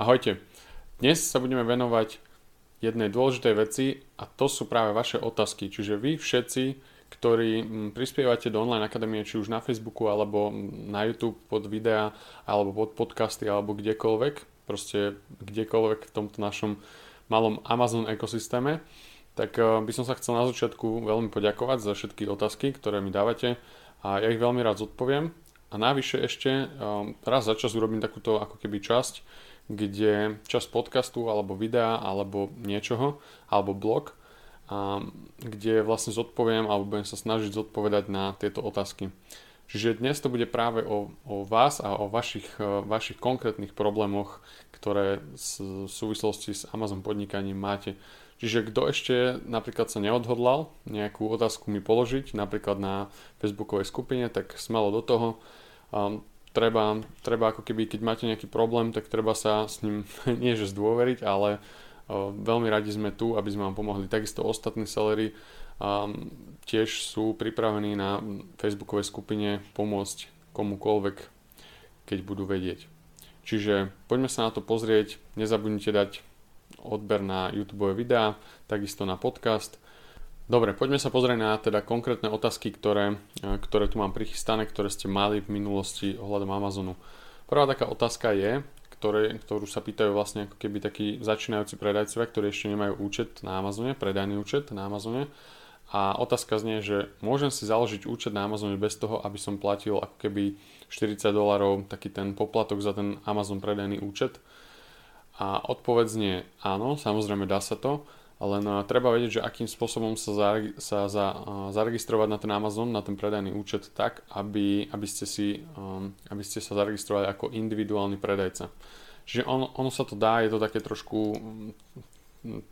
Ahojte. Dnes sa budeme venovať jednej dôležitej veci a to sú práve vaše otázky. Čiže vy všetci, ktorí mm, prispievate do online akadémie, či už na Facebooku, alebo na YouTube pod videá, alebo pod podcasty, alebo kdekoľvek, proste kdekoľvek v tomto našom malom Amazon ekosystéme, tak eh, by som sa chcel na začiatku veľmi poďakovať za všetky otázky, ktoré mi dávate a ja ich veľmi rád zodpoviem. A navyše ešte um, raz za čas urobím takúto ako keby časť, kde časť podcastu alebo videa alebo niečoho, alebo blog, kde vlastne zodpoviem alebo budem sa snažiť zodpovedať na tieto otázky. Čiže dnes to bude práve o, o vás a o vašich, uh, vašich konkrétnych problémoch, ktoré v súvislosti s Amazon podnikaním máte. Čiže kto ešte napríklad sa neodhodlal nejakú otázku mi položiť, napríklad na facebookovej skupine, tak smelo do toho. Um, treba, treba ako keby, keď máte nejaký problém, tak treba sa s ním nie že zdôveriť, ale uh, veľmi radi sme tu, aby sme vám pomohli. Takisto ostatní sellery um, tiež sú pripravení na facebookovej skupine pomôcť komukoľvek, keď budú vedieť. Čiže poďme sa na to pozrieť, nezabudnite dať odber na YouTube videá, takisto na podcast. Dobre, poďme sa pozrieť na teda konkrétne otázky, ktoré, e, ktoré tu mám prichystané, ktoré ste mali v minulosti ohľadom Amazonu. Prvá taká otázka je, ktoré, ktorú sa pýtajú vlastne ako keby takí začínajúci predajcovia, ktorí ešte nemajú účet na Amazone, predajný účet na Amazone. A otázka znie, že môžem si založiť účet na Amazone bez toho, aby som platil ako keby 40 dolarov taký ten poplatok za ten Amazon predajný účet. A odpoveď znie áno, samozrejme dá sa to, len treba vedieť, že akým spôsobom sa, zaregi- sa za, uh, zaregistrovať na ten Amazon, na ten predajný účet tak, aby, aby, ste, si, um, aby ste sa zaregistrovali ako individuálny predajca. Čiže ono, ono sa to dá, je to také trošku,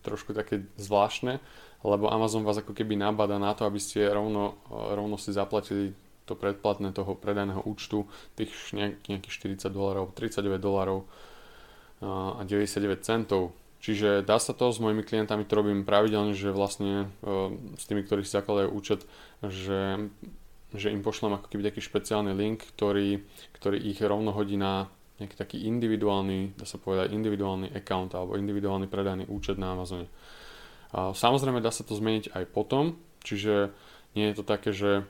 trošku také zvláštne, lebo Amazon vás ako keby nabada na to, aby ste rovno, rovno si zaplatili to predplatné toho predajného účtu, tých nejakých 40 dolarov, 39 dolarov, a 99 centov. Čiže dá sa to s mojimi klientami, to robím pravidelne, že vlastne s tými, ktorí si zakladajú účet, že, že im pošlem ako keby taký špeciálny link, ktorý, ktorý ich rovno hodí na nejaký taký individuálny, dá sa povedať, individuálny account alebo individuálny predajný účet na Amazone. Samozrejme dá sa to zmeniť aj potom, čiže nie je to také, že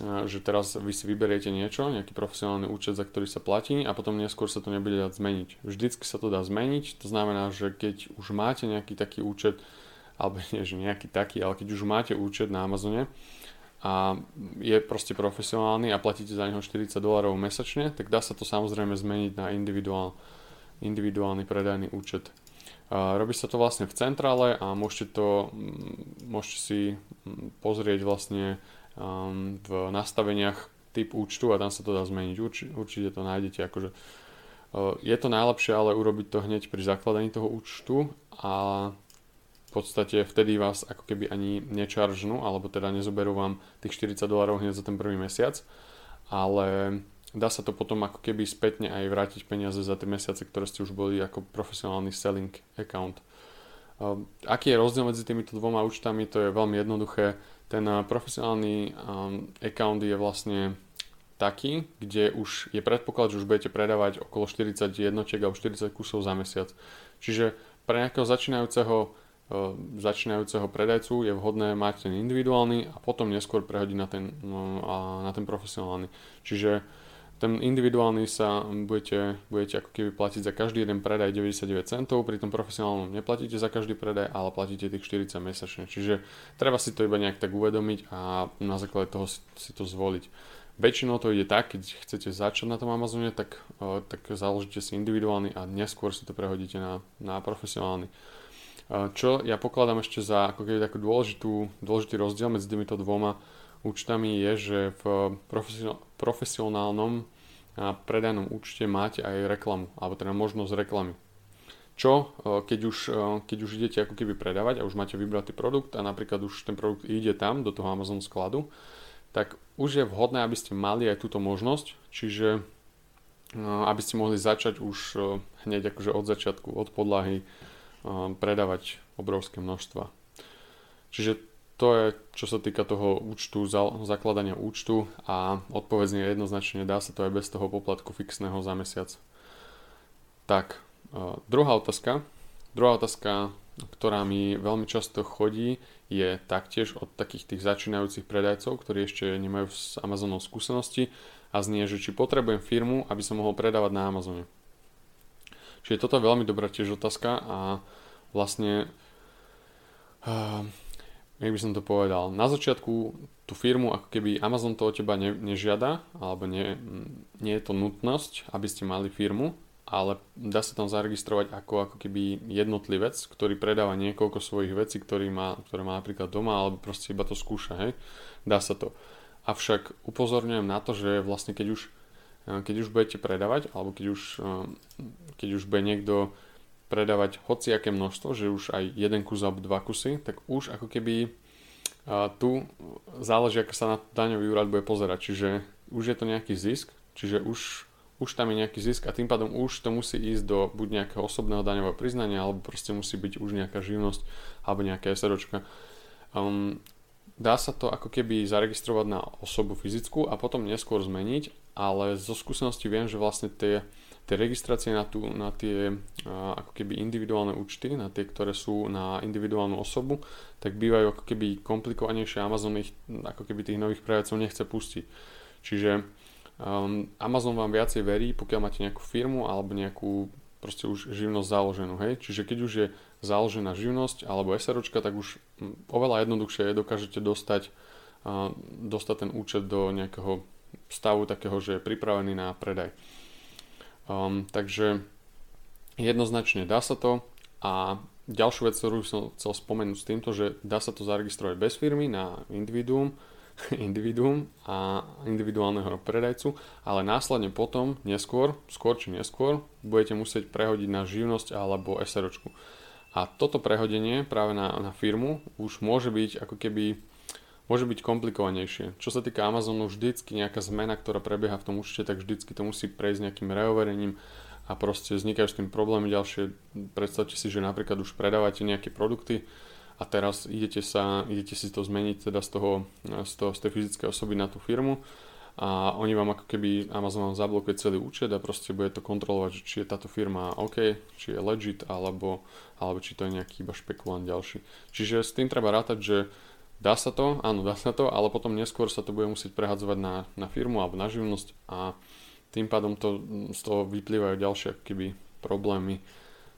že teraz vy si vyberiete niečo, nejaký profesionálny účet, za ktorý sa platí a potom neskôr sa to nebude dať zmeniť. Vždycky sa to dá zmeniť, to znamená, že keď už máte nejaký taký účet, alebo nie, že nejaký taký, ale keď už máte účet na Amazone a je proste profesionálny a platíte za neho 40 dolarov mesačne, tak dá sa to samozrejme zmeniť na individuál, individuálny predajný účet. Robí sa to vlastne v centrále a môžete, to, môžete si pozrieť vlastne um, v nastaveniach typ účtu a tam sa to dá zmeniť. Urč, určite to nájdete. Akože, uh, je to najlepšie ale urobiť to hneď pri zakladaní toho účtu a v podstate vtedy vás ako keby ani nečaržnú, alebo teda nezoberú vám tých 40 dolarov hneď za ten prvý mesiac, ale dá sa to potom ako keby spätne aj vrátiť peniaze za tie mesiace, ktoré ste už boli ako profesionálny selling account. Uh, aký je rozdiel medzi týmito dvoma účtami? To je veľmi jednoduché ten eh, profesionálny um, account je vlastne taký, kde už je predpoklad, že už budete predávať okolo 40 jednočiek alebo 40 kusov za mesiac. Čiže pre nejakého začínajúceho, uh, začínajúceho predajcu je vhodné mať ten individuálny a potom neskôr prehodiť na ten, na ten profesionálny. Čiže ten individuálny sa budete, budete ako keby platiť za každý jeden predaj 99 centov, pri tom profesionálnom neplatíte za každý predaj, ale platíte tých 40 mesačne. Čiže treba si to iba nejak tak uvedomiť a na základe toho si, si to zvoliť. Väčšinou to ide tak, keď chcete začať na tom Amazone, tak, tak založíte si individuálny a neskôr si to prehodíte na, na profesionálny. Čo ja pokladám ešte za ako keby takú dôležitú, dôležitý rozdiel medzi týmito dvoma účtami je, že v profesionálnom predajnom účte máte aj reklamu, alebo teda možnosť reklamy. Čo, e, keď už, e, keď už idete ako keby predávať a už máte vybratý produkt a napríklad už ten produkt ide tam, do toho Amazon skladu, tak už je vhodné, aby ste mali aj túto možnosť, čiže e, aby ste mohli začať už hneď akože od začiatku, od podlahy predávať obrovské množstva. Čiže to je, čo sa týka toho účtu, zakladania účtu a odpovedzne jednoznačne dá sa to aj bez toho poplatku fixného za mesiac. Tak, druhá otázka. Druhá otázka, ktorá mi veľmi často chodí, je taktiež od takých tých začínajúcich predajcov, ktorí ešte nemajú s Amazonom skúsenosti a znie, že či potrebujem firmu, aby som mohol predávať na Amazone. Čiže toto je veľmi dobrá tiež otázka a vlastne jak by som to povedal, na začiatku tú firmu, ako keby Amazon to od teba ne, nežiada, alebo nie, nie je to nutnosť, aby ste mali firmu, ale dá sa tam zaregistrovať ako, ako keby jednotlivec, ktorý predáva niekoľko svojich vecí, ktorý má, ktoré má napríklad doma, alebo proste iba to skúša, hej. Dá sa to. Avšak upozorňujem na to, že vlastne keď už, keď už budete predávať, alebo keď už, keď už bude niekto predávať hociaké množstvo, že už aj jeden kus alebo dva kusy, tak už ako keby a tu záleží, ako sa na daňový úrad bude pozerať. Čiže už je to nejaký zisk, čiže už už tam je nejaký zisk a tým pádom už to musí ísť do buď nejakého osobného daňového priznania alebo proste musí byť už nejaká živnosť alebo nejaká SROčka. Um, dá sa to ako keby zaregistrovať na osobu fyzickú a potom neskôr zmeniť, ale zo skúsenosti viem, že vlastne tie, tie registrácie na, tú, na tie ako keby individuálne účty, na tie, ktoré sú na individuálnu osobu, tak bývajú ako keby komplikovanejšie. Amazon ich ako keby tých nových predajcov nechce pustiť. Čiže Um, Amazon vám viacej verí, pokiaľ máte nejakú firmu alebo nejakú proste už živnosť založenú, hej. Čiže keď už je založená živnosť alebo SROčka, tak už oveľa jednoduchšie dokážete dostať, uh, dostať ten účet do nejakého stavu takého, že je pripravený na predaj. Um, takže jednoznačne dá sa to a ďalšiu vec, ktorú som chcel spomenúť s týmto, že dá sa to zaregistrovať bez firmy na individuum, individuum a individuálneho predajcu, ale následne potom, neskôr, skôr či neskôr, budete musieť prehodiť na živnosť alebo SROčku. A toto prehodenie práve na, na firmu už môže byť ako keby môže byť komplikovanejšie. Čo sa týka Amazonu, vždycky nejaká zmena, ktorá prebieha v tom účte, tak vždycky to musí prejsť nejakým reoverením a proste vznikajú s tým problémy ďalšie. Predstavte si, že napríklad už predávate nejaké produkty, a teraz idete, sa, idete si to zmeniť teda z, toho, z, toho, z tej fyzickej osoby na tú firmu a oni vám ako keby Amazon vám zablokuje celý účet a proste bude to kontrolovať, či je táto firma OK, či je legit alebo, alebo či to je nejaký iba špekulant ďalší. Čiže s tým treba rátať, že dá sa to, áno dá sa to, ale potom neskôr sa to bude musieť prehadzovať na, na firmu alebo na živnosť a tým pádom to, z toho vyplývajú ďalšie keby problémy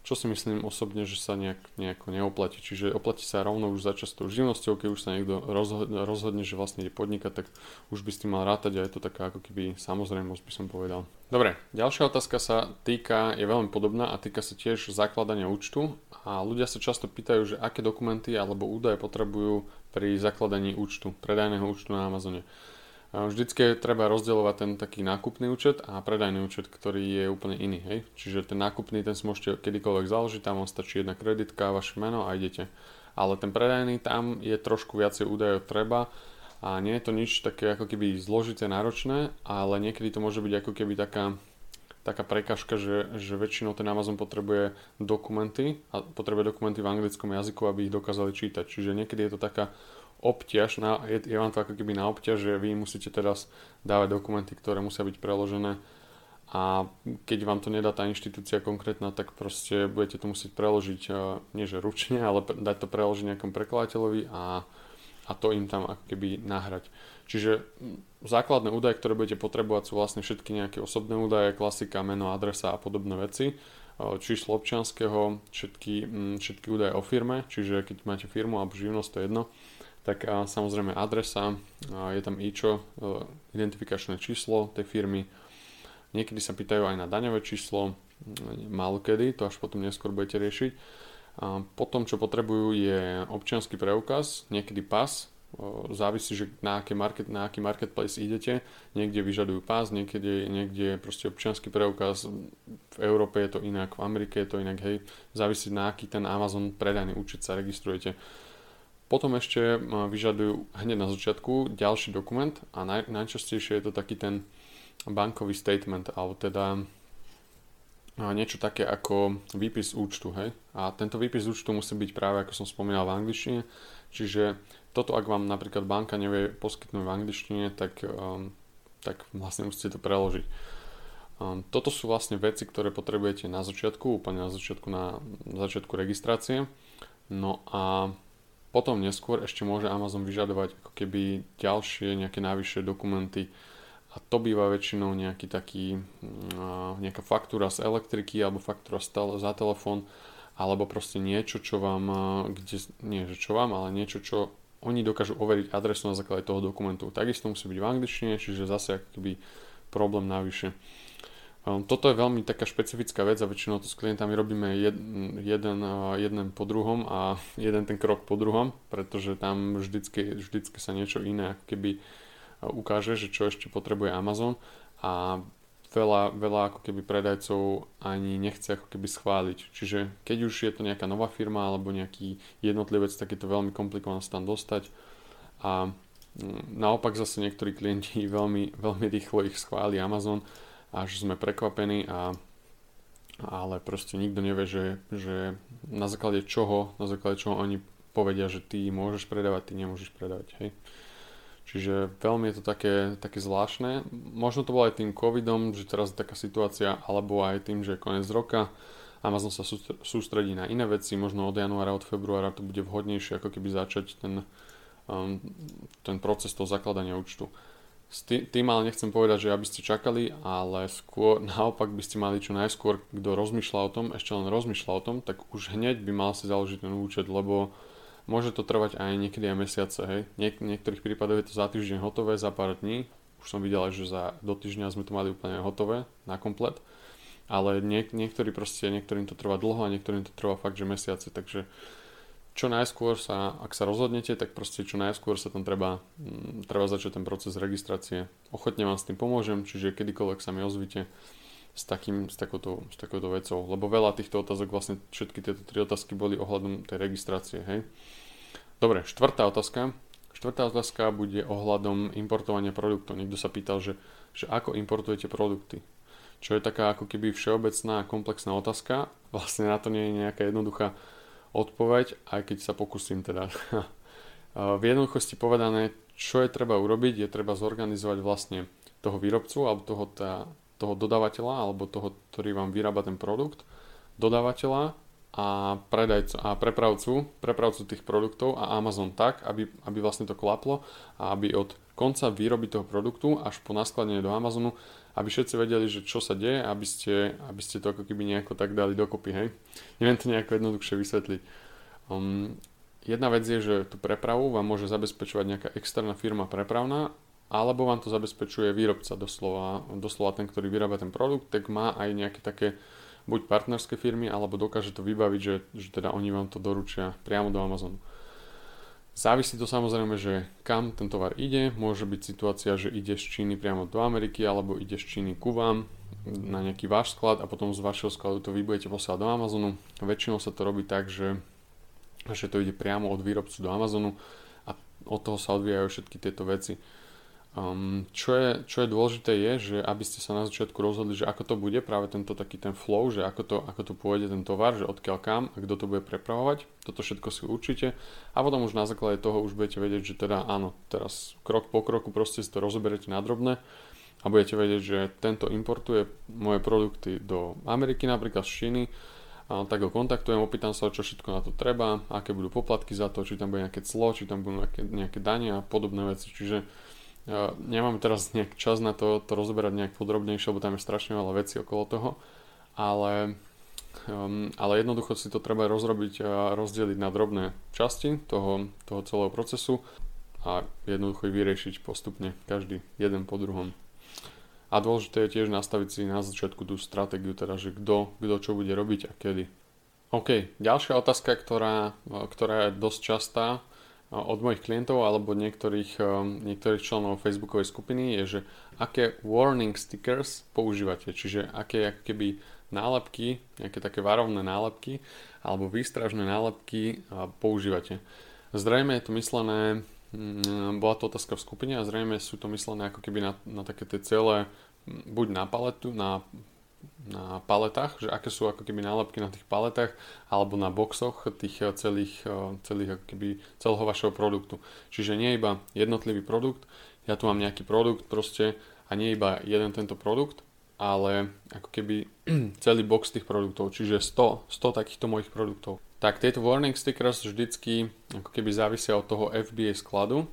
čo si myslím osobne, že sa nejak, nejako neoplatí. Čiže oplatí sa rovno už začať s tou živnosťou, keď už sa niekto rozhodne, rozhodne, že vlastne ide podnikať, tak už by s tým mal rátať a je to taká ako keby samozrejmosť by som povedal. Dobre, ďalšia otázka sa týka, je veľmi podobná a týka sa tiež zakladania účtu a ľudia sa často pýtajú, že aké dokumenty alebo údaje potrebujú pri zakladaní účtu, predajného účtu na Amazone. Vždycky treba rozdielovať ten taký nákupný účet a predajný účet, ktorý je úplne iný. Hej? Čiže ten nákupný, ten si môžete kedykoľvek založiť, tam vám stačí jedna kreditka, vaše meno a idete. Ale ten predajný, tam je trošku viacej údajov treba a nie je to nič také ako keby zložité, náročné, ale niekedy to môže byť ako keby taká, taká prekažka, že, že väčšinou ten Amazon potrebuje dokumenty a potrebuje dokumenty v anglickom jazyku, aby ich dokázali čítať. Čiže niekedy je to taká obťaž, na, je, je vám to ako keby na obťaž, že vy musíte teraz dávať dokumenty, ktoré musia byť preložené a keď vám to nedá tá inštitúcia konkrétna, tak proste budete to musieť preložiť, nie že ručne, ale dať to preložiť nejakom prekladateľovi a, a to im tam ako keby nahrať. Čiže základné údaje, ktoré budete potrebovať sú vlastne všetky nejaké osobné údaje, klasika, meno, adresa a podobné veci číslo občianského, všetky, všetky údaje o firme, čiže keď máte firmu alebo živnosť, to je jedno, tak a samozrejme adresa, a je tam IČO, e, identifikačné číslo tej firmy. Niekedy sa pýtajú aj na daňové číslo, málo kedy, to až potom neskôr budete riešiť. A potom, čo potrebujú, je občianský preukaz, niekedy pas, závisí, že na, aké market, na aký marketplace idete. Niekde vyžadujú pás, niekde, niekde proste občianský preukaz. V Európe je to inak, v Amerike je to inak, hej. Závisí na aký ten Amazon predajný účet sa registrujete. Potom ešte vyžadujú hneď na začiatku ďalší dokument a naj, najčastejšie je to taký ten bankový statement, alebo teda niečo také ako výpis účtu. Hej? A tento výpis účtu musí byť práve, ako som spomínal, v angličtine. Čiže toto, ak vám napríklad banka nevie poskytnúť v angličtine, tak, um, tak vlastne musíte to preložiť. Um, toto sú vlastne veci, ktoré potrebujete na začiatku, úplne na začiatku, na začiatku registrácie. No a potom neskôr ešte môže Amazon vyžadovať ako keby ďalšie nejaké najvyššie dokumenty a to býva väčšinou nejaký taký, uh, nejaká faktúra z elektriky alebo faktúra za telefón alebo proste niečo, čo vám, kde, nie že čo vám, ale niečo, čo oni dokážu overiť adresu na základe toho dokumentu. Takisto musí byť v angličtine, čiže zase aký problém navyše. Um, toto je veľmi taká špecifická vec a väčšinou to s klientami robíme jed, jeden, jeden po druhom a jeden ten krok po druhom, pretože tam vždycky, vždycky sa niečo iné ako keby ukáže, že čo ešte potrebuje Amazon a veľa, veľa ako keby predajcov ani nechce ako keby schváliť. Čiže keď už je to nejaká nová firma alebo nejaký jednotlivec, tak je to veľmi komplikované sa tam dostať a mm, naopak zase niektorí klienti veľmi, veľmi rýchlo ich schváli Amazon až sme prekvapení a ale proste nikto nevie, že, že na základe čoho, na základe čoho oni povedia, že ty môžeš predávať, ty nemôžeš predávať, hej. Čiže veľmi je to také, také zvláštne. Možno to bolo aj tým covidom, že teraz je taká situácia, alebo aj tým, že je koniec roka, Amazon sa sústredí na iné veci, možno od januára, od februára to bude vhodnejšie ako keby začať ten, um, ten proces toho zakladania účtu. S tým ale nechcem povedať, že aby ste čakali, ale skôr naopak by ste mali čo najskôr, kto rozmýšľa o tom, ešte len rozmýšľa o tom, tak už hneď by mal si založiť ten účet, lebo môže to trvať aj niekedy aj mesiace, hej. Niek- niektorých prípadoch je to za týždeň hotové, za pár dní. Už som videl, že za, do týždňa sme to mali úplne hotové, na komplet. Ale niek- niektorí proste, niektorým to trvá dlho a niektorým to trvá fakt, že mesiace, takže čo najskôr sa, ak sa rozhodnete, tak proste čo najskôr sa tam treba, mm, treba začať ten proces registrácie. Ochotne vám s tým pomôžem, čiže kedykoľvek sa mi ozvite s, takým, s, takouto, s takouto vecou, lebo veľa týchto otázok, vlastne všetky tieto tri otázky boli ohľadom tej registrácie, hej. Dobre, štvrtá otázka. Štvrtá otázka bude ohľadom importovania produktov. Niekto sa pýtal, že, že ako importujete produkty. Čo je taká ako keby všeobecná komplexná otázka. Vlastne na to nie je nejaká jednoduchá odpoveď, aj keď sa pokúsim teda. v jednoduchosti povedané, čo je treba urobiť, je treba zorganizovať vlastne toho výrobcu alebo toho, tá, toho dodávateľa alebo toho, ktorý vám vyrába ten produkt, dodávateľa a predajcu a prepravcu, prepravcu tých produktov a Amazon tak, aby, aby vlastne to klaplo a aby od konca výroby toho produktu až po naskladenie do Amazonu, aby všetci vedeli, že čo sa deje, aby ste, aby ste to ako keby nejako tak dali dokopy, hej. Neviem to nejako jednoduchšie vysvetliť. Um, jedna vec je, že tú prepravu vám môže zabezpečovať nejaká externá firma prepravná, alebo vám to zabezpečuje výrobca doslova, doslova ten, ktorý vyrába ten produkt, tak má aj nejaké také buď partnerské firmy, alebo dokáže to vybaviť, že, že teda oni vám to doručia priamo do Amazonu. Závisí to samozrejme, že kam ten tovar ide. Môže byť situácia, že ide z Číny priamo do Ameriky, alebo ide z Číny ku vám na nejaký váš sklad a potom z vašeho skladu to vy budete posielať do Amazonu. Väčšinou sa to robí tak, že, že to ide priamo od výrobcu do Amazonu a od toho sa odvíjajú všetky tieto veci. Um, čo, je, čo je dôležité je, že aby ste sa na začiatku rozhodli, že ako to bude, práve tento taký ten flow, že ako to, ako to pôjde ten tovar, že odkiaľ kam a kto to bude prepravovať, toto všetko si určite a potom už na základe toho už budete vedieť, že teda áno, teraz krok po kroku proste si to rozoberiete na drobné a budete vedieť, že tento importuje moje produkty do Ameriky, napríklad z Číny, a tak ho kontaktujem, opýtam sa, čo všetko na to treba, aké budú poplatky za to, či tam bude nejaké clo, či tam budú nejaké, nejaké dania a podobné veci. Čiže ja nemám teraz nejak čas na to, to rozoberať nejak podrobnejšie, lebo tam je strašne veľa vecí okolo toho, ale, um, ale jednoducho si to treba rozrobiť a rozdeliť na drobné časti toho, toho celého procesu a jednoducho ich vyriešiť postupne, každý jeden po druhom. A dôležité je tiež nastaviť si na začiatku tú stratégiu, teda že kto, kto čo bude robiť a kedy. OK, ďalšia otázka, ktorá, ktorá je dosť častá, od mojich klientov alebo niektorých, um, niektorých členov Facebookovej skupiny je, že aké warning stickers používate, čiže aké keby nálepky, nejaké také varovné nálepky alebo výstražné nálepky používate. Zrejme je to myslené, mm, bola to otázka v skupine a zrejme sú to myslené ako keby na, na také tie celé, buď na paletu, na na paletách, že aké sú ako keby nálepky na tých paletách alebo na boxoch tých eh, celých, eh, celých ako keby celého vašeho produktu. Čiže nie iba jednotlivý produkt, ja tu mám nejaký produkt proste a nie iba jeden tento produkt, ale ako keby celý box tých produktov, čiže 100, 100 takýchto mojich produktov. Tak tieto warning stickers vždycky ako keby závisia od toho FBA skladu.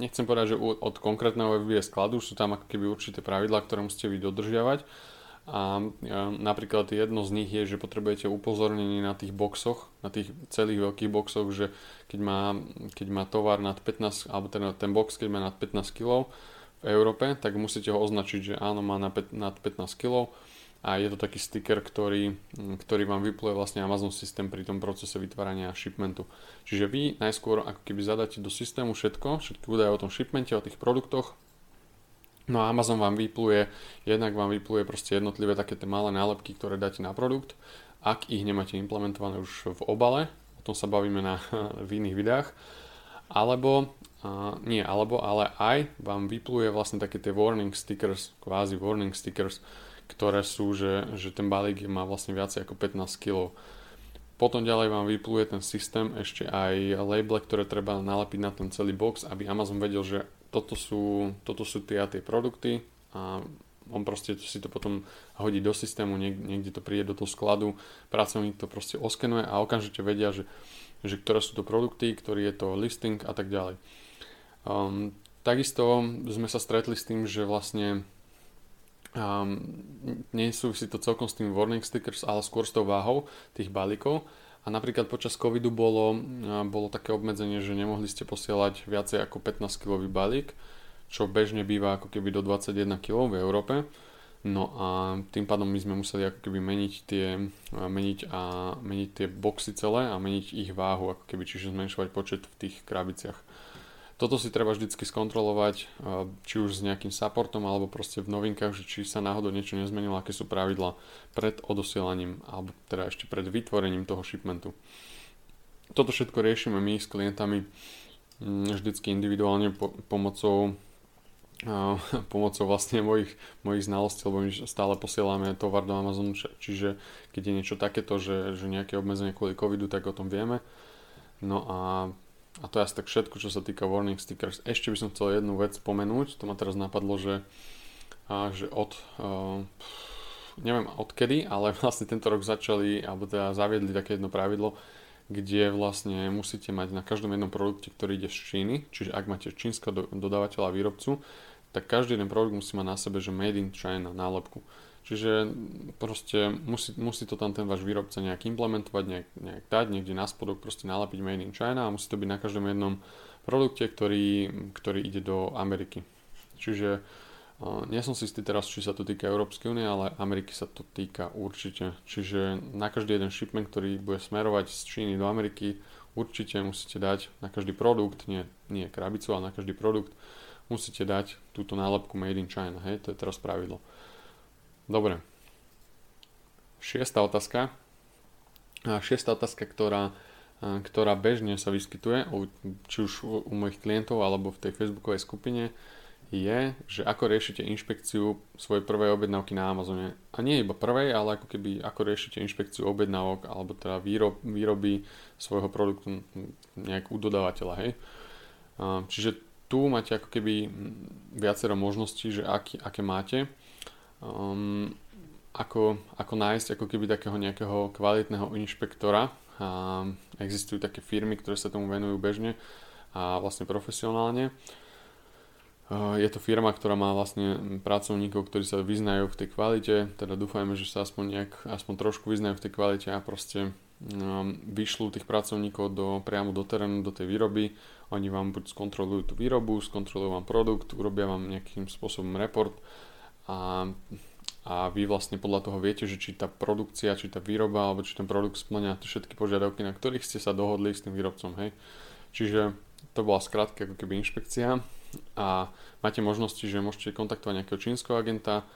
Nechcem povedať, že od konkrétneho FBA skladu sú tam ako keby určité pravidlá, ktoré musíte vy dodržiavať. A napríklad jedno z nich je, že potrebujete upozornenie na tých boxoch, na tých celých veľkých boxoch, že keď má, keď má tovar nad 15, alebo ten, ten box, keď má nad 15 kg, v Európe, tak musíte ho označiť, že áno, má nad 15 kg a je to taký sticker, ktorý, ktorý vám vypluje vlastne Amazon systém pri tom procese vytvárania shipmentu. Čiže vy najskôr ako keby zadáte do systému všetko, všetky údaje o tom shipmente, o tých produktoch, No a Amazon vám vypluje, jednak vám vypluje proste jednotlivé také tie malé nálepky, ktoré dáte na produkt, ak ich nemáte implementované už v obale, o tom sa bavíme na, v iných videách, alebo a nie alebo, ale aj vám vypluje vlastne také tie warning stickers, kvázi warning stickers, ktoré sú, že, že ten balík má vlastne viacej ako 15 kg. Potom ďalej vám vypluje ten systém ešte aj label, ktoré treba nalepiť na ten celý box, aby Amazon vedel, že toto sú, toto sú tie a tie produkty a on proste si to potom hodí do systému, niekde to príde do toho skladu, pracovník to proste oskenuje a okamžite vedia, že, že ktoré sú to produkty, ktorý je to listing a tak ďalej. Um, takisto sme sa stretli s tým, že vlastne um, si to celkom s tým warning stickers, ale skôr s tou váhou tých balíkov. A napríklad počas covidu bolo, bolo také obmedzenie, že nemohli ste posielať viacej ako 15 kg balík, čo bežne býva ako keby do 21 kg v Európe. No a tým pádom my sme museli ako keby meniť tie, meniť a meniť tie boxy celé a meniť ich váhu, ako keby čiže zmenšovať počet v tých krabiciach. Toto si treba vždycky skontrolovať, či už s nejakým supportom alebo proste v novinkách, že či sa náhodou niečo nezmenilo, aké sú pravidla pred odosielaním alebo teda ešte pred vytvorením toho shipmentu. Toto všetko riešime my s klientami mm, vždycky individuálne po, pomocou pomocou vlastne mojich, mojich znalostí, lebo my stále posielame tovar do Amazonu, čiže keď je niečo takéto, že, že nejaké obmedzenie kvôli covidu, tak o tom vieme. No a a to je asi tak všetko, čo sa týka warning stickers. Ešte by som chcel jednu vec spomenúť, to ma teraz napadlo, že, že od, uh, neviem odkedy, ale vlastne tento rok začali, alebo teda zaviedli také jedno pravidlo, kde vlastne musíte mať na každom jednom produkte, ktorý ide z Číny, čiže ak máte čínskeho do, dodávateľa a výrobcu, tak každý jeden produkt musí mať na sebe, že Made in China nálepku. Čiže proste musí, musí to tam ten váš výrobca nejak implementovať, nejak, nejak dať, niekde na spodok proste nalapiť Made in China a musí to byť na každom jednom produkte, ktorý, ktorý ide do Ameriky. Čiže uh, nie som si istý teraz, či sa to týka Európskej únie, ale Ameriky sa to týka určite. Čiže na každý jeden shipment, ktorý bude smerovať z Číny do Ameriky, určite musíte dať na každý produkt, nie, nie krabicu, ale na každý produkt, musíte dať túto nálepku Made in China. Hej, to je teraz pravidlo. Dobre. Šiesta otázka. A šiesta otázka, ktorá, ktorá bežne sa vyskytuje, či už u mojich klientov alebo v tej facebookovej skupine, je, že ako riešite inšpekciu svojej prvej objednávky na Amazone. A nie iba prvej, ale ako keby ako riešite inšpekciu objednávok alebo teda výrob, výroby svojho produktu nejak u dodávateľa. Hej? Čiže tu máte ako keby viacero možností, že aký, aké máte um, ako, ako nájsť ako keby takého nejakého kvalitného inšpektora. A existujú také firmy, ktoré sa tomu venujú bežne a vlastne profesionálne. Je to firma, ktorá má vlastne pracovníkov, ktorí sa vyznajú v tej kvalite, teda dúfajme, že sa aspoň, nejak, aspoň trošku vyznajú v tej kvalite a proste vyšľú tých pracovníkov do, priamo do terénu, do tej výroby. Oni vám buď skontrolujú tú výrobu, skontrolujú vám produkt, urobia vám nejakým spôsobom report a, a vy vlastne podľa toho viete, že či tá produkcia, či tá výroba, alebo či ten produkt splňa všetky požiadavky, na ktorých ste sa dohodli s tým výrobcom, hej. Čiže to bola skrátka ako keby inšpekcia. A máte možnosti, že môžete kontaktovať nejakého čínskeho agenta,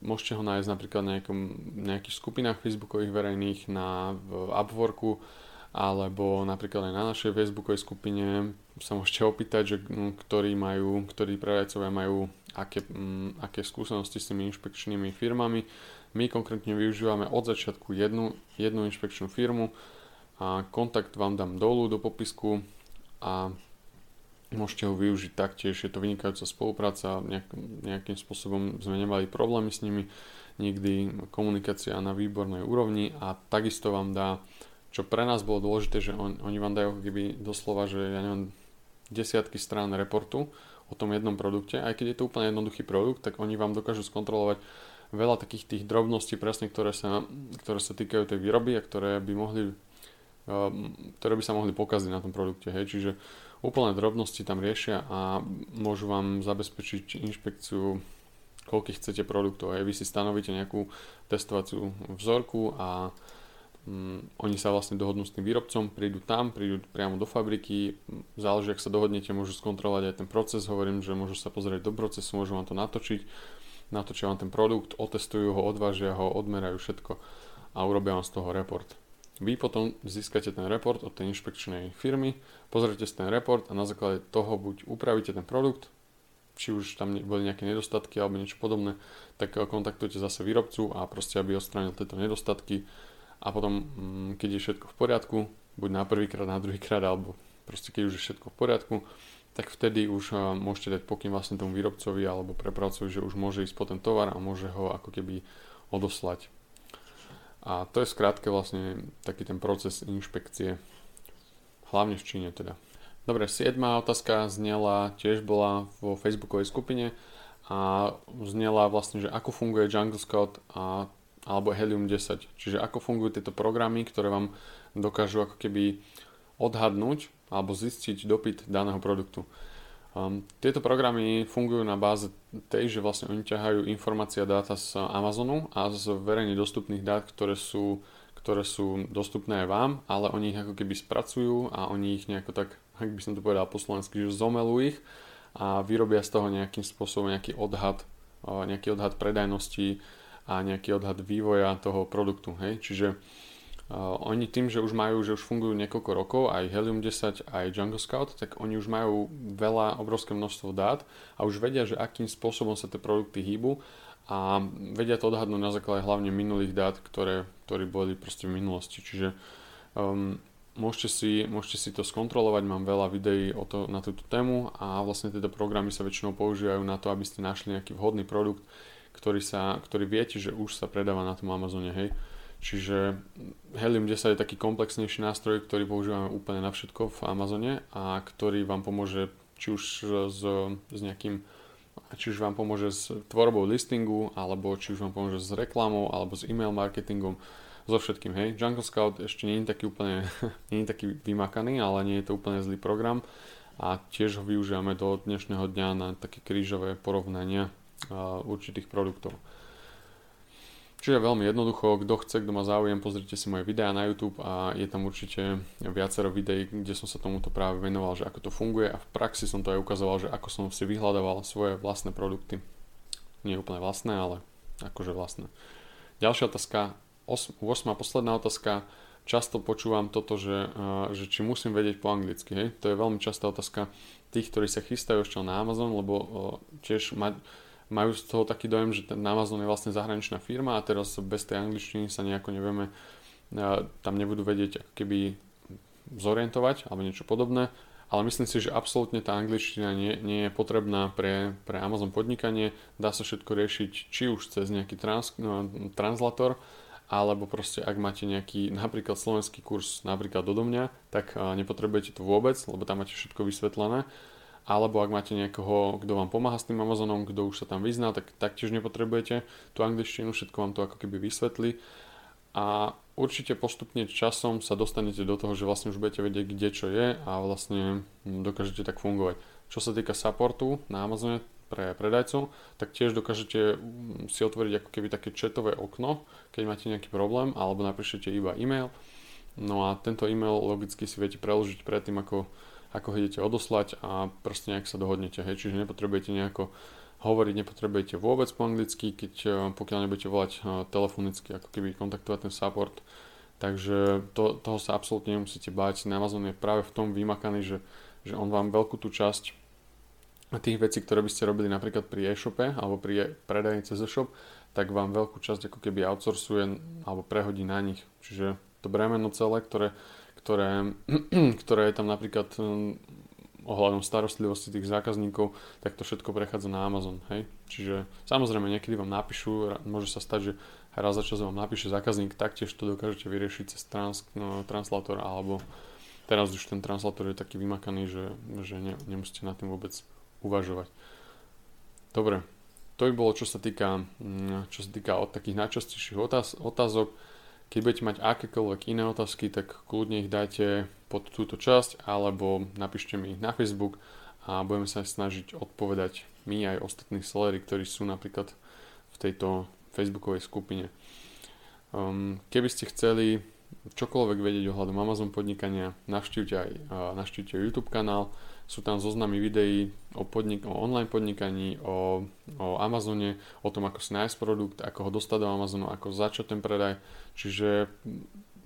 môžete ho nájsť napríklad na nejakom, nejakých skupinách facebookových verejných, na v Upworku, alebo napríklad aj na našej facebookovej skupine. Sa môžete opýtať, že no, ktorí majú, ktorí predajcovia majú aké, mm, aké skúsenosti s tými inšpekčnými firmami. My konkrétne využívame od začiatku jednu, jednu inšpekčnú firmu a kontakt vám dám dolu do popisku a môžete ho využiť taktiež, je to vynikajúca spolupráca, nejak, nejakým spôsobom sme nemali problémy s nimi, nikdy komunikácia na výbornej úrovni a takisto vám dá, čo pre nás bolo dôležité, že on, oni vám dajú keby doslova, že ja neviem, desiatky strán reportu o tom jednom produkte, aj keď je to úplne jednoduchý produkt, tak oni vám dokážu skontrolovať veľa takých tých drobností presne, ktoré sa, ktoré sa týkajú tej výroby a ktoré by mohli ehm, ktoré by sa mohli pokaziť na tom produkte. Hej. Čiže úplné drobnosti tam riešia a môžu vám zabezpečiť inšpekciu koľkých chcete produktov. Aj vy si stanovíte nejakú testovaciu vzorku a um, oni sa vlastne dohodnú s tým výrobcom, prídu tam, prídu priamo do fabriky, záleží, ak sa dohodnete, môžu skontrolovať aj ten proces, hovorím, že môžu sa pozrieť do procesu, môžu vám to natočiť, natočia vám ten produkt, otestujú ho, odvážia ho, odmerajú všetko a urobia vám z toho report. Vy potom získate ten report od tej inšpekčnej firmy, pozrite si ten report a na základe toho buď upravíte ten produkt, či už tam boli nejaké nedostatky alebo niečo podobné, tak kontaktujete zase výrobcu a proste aby odstránil tieto nedostatky a potom mm, keď je všetko v poriadku, buď na prvýkrát, na druhýkrát alebo proste keď už je všetko v poriadku, tak vtedy už môžete dať pokyn vlastne tomu výrobcovi alebo prepravcovi, že už môže ísť po ten tovar a môže ho ako keby odoslať. A to je skrátke vlastne taký ten proces inšpekcie, hlavne v Číne teda. Dobre, siedma otázka znela, tiež bola vo facebookovej skupine a znela vlastne, že ako funguje Jungle Scout a, alebo Helium 10. Čiže ako fungujú tieto programy, ktoré vám dokážu ako keby odhadnúť alebo zistiť dopyt daného produktu. Um, tieto programy fungujú na báze tej, že vlastne oni ťahajú informácie a dáta z Amazonu a z verejne dostupných dát, ktoré sú, ktoré sú dostupné aj vám, ale oni ich ako keby spracujú a oni ich nejako tak, ak by som to povedal po slovensky, že zomelú ich a vyrobia z toho nejakým spôsobom nejaký odhad, nejaký odhad predajnosti a nejaký odhad vývoja toho produktu. Hej? Čiže Uh, oni tým, že už majú, že už fungujú niekoľko rokov, aj Helium 10, aj Jungle Scout, tak oni už majú veľa, obrovské množstvo dát a už vedia, že akým spôsobom sa tie produkty hýbu a vedia to odhadnúť na základe hlavne minulých dát, ktoré, ktoré boli proste v minulosti. Čiže um, môžete, si, môžete si to skontrolovať, mám veľa videí o to, na túto tému a vlastne tieto programy sa väčšinou používajú na to, aby ste našli nejaký vhodný produkt, ktorý, sa, ktorý viete, že už sa predáva na tom Amazone, hej Čiže Helium 10 je taký komplexnejší nástroj, ktorý používame úplne na všetko v Amazone a ktorý vám pomôže či už s, s nejakým či už vám pomôže s tvorbou listingu, alebo či už vám pomôže s reklamou, alebo s e-mail marketingom, so všetkým, hej. Jungle Scout ešte nie je taký úplne, nie je taký vymakaný, ale nie je to úplne zlý program a tiež ho využívame do dnešného dňa na také krížové porovnania určitých produktov. Čiže veľmi jednoducho, kto chce, kto má záujem, pozrite si moje videá na YouTube a je tam určite viacero videí, kde som sa tomuto práve venoval, že ako to funguje a v praxi som to aj ukazoval, že ako som si vyhľadával svoje vlastné produkty. Nie úplne vlastné, ale akože vlastné. Ďalšia otázka, 8. posledná otázka. Často počúvam toto, že, že či musím vedieť po anglicky. Hej? To je veľmi častá otázka tých, ktorí sa chystajú ešte na Amazon, lebo tiež mať majú z toho taký dojem, že ten Amazon je vlastne zahraničná firma a teraz bez tej angličtiny sa nejako nevieme, tam nebudú vedieť ako keby zorientovať alebo niečo podobné. Ale myslím si, že absolútne tá angličtina nie, nie je potrebná pre, pre Amazon podnikanie. Dá sa všetko riešiť či už cez nejaký trans, no, translator, alebo proste ak máte nejaký napríklad slovenský kurz napríklad do mňa, tak nepotrebujete to vôbec, lebo tam máte všetko vysvetlené alebo ak máte niekoho, kto vám pomáha s tým Amazonom, kto už sa tam vyzná, tak taktiež nepotrebujete tú angličtinu, všetko vám to ako keby vysvetlí a určite postupne časom sa dostanete do toho, že vlastne už budete vedieť, kde čo je a vlastne dokážete tak fungovať. Čo sa týka supportu na Amazone pre predajcov, tak tiež dokážete mm, si otvoriť ako keby také chatové okno, keď máte nejaký problém, alebo napíšete iba e-mail. No a tento e-mail logicky si viete preložiť predtým, ako ako ho idete odoslať a proste nejak sa dohodnete, hej, čiže nepotrebujete nejako hovoriť, nepotrebujete vôbec po anglicky, keď e, pokiaľ nebudete volať e, telefonicky, ako keby kontaktovať ten support, takže to, toho sa absolútne nemusíte báť, Amazon je práve v tom vymakaný, že, že on vám veľkú tú časť tých vecí, ktoré by ste robili napríklad pri e-shope alebo pri predaji cez e-shop, tak vám veľkú časť ako keby outsourcuje alebo prehodí na nich. Čiže to bremeno celé, ktoré ktoré, ktoré je tam napríklad hm, ohľadom starostlivosti tých zákazníkov, tak to všetko prechádza na Amazon, hej. Čiže samozrejme niekedy vám napíšu, môže sa stať, že raz za čas vám napíše zákazník, taktiež to dokážete vyriešiť cez trans, no, translator alebo teraz už ten translator je taký vymakaný, že, že ne, nemusíte na tým vôbec uvažovať. Dobre, to by bolo čo sa týka, mm, čo sa týka od takých najčastejších otáz, otázok. Keď budete mať akékoľvek iné otázky, tak kľudne ich dajte pod túto časť alebo napíšte mi ich na Facebook a budeme sa snažiť odpovedať my aj ostatní sellery, ktorí sú napríklad v tejto facebookovej skupine. Um, keby ste chceli čokoľvek vedieť ohľadom Amazon podnikania, navštívte aj uh, navštívte YouTube kanál, sú tam zoznamy videí o, podnik- o online podnikaní, o, o Amazone, o tom, ako si nájsť produkt, ako ho dostať do Amazonu, ako začať ten predaj. Čiže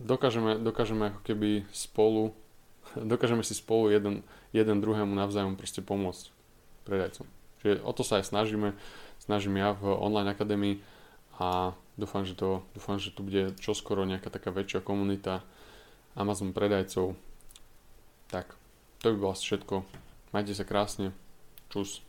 dokážeme, dokážeme ako keby spolu, dokážeme si spolu jeden, jeden druhému navzájom proste pomôcť predajcom. Čiže o to sa aj snažíme, snažím ja v online akadémii a dúfam, že, to, dúfam, že tu bude čoskoro nejaká taká väčšia komunita Amazon predajcov. Tak, to by bolo všetko. Majte sa krásne. Čus.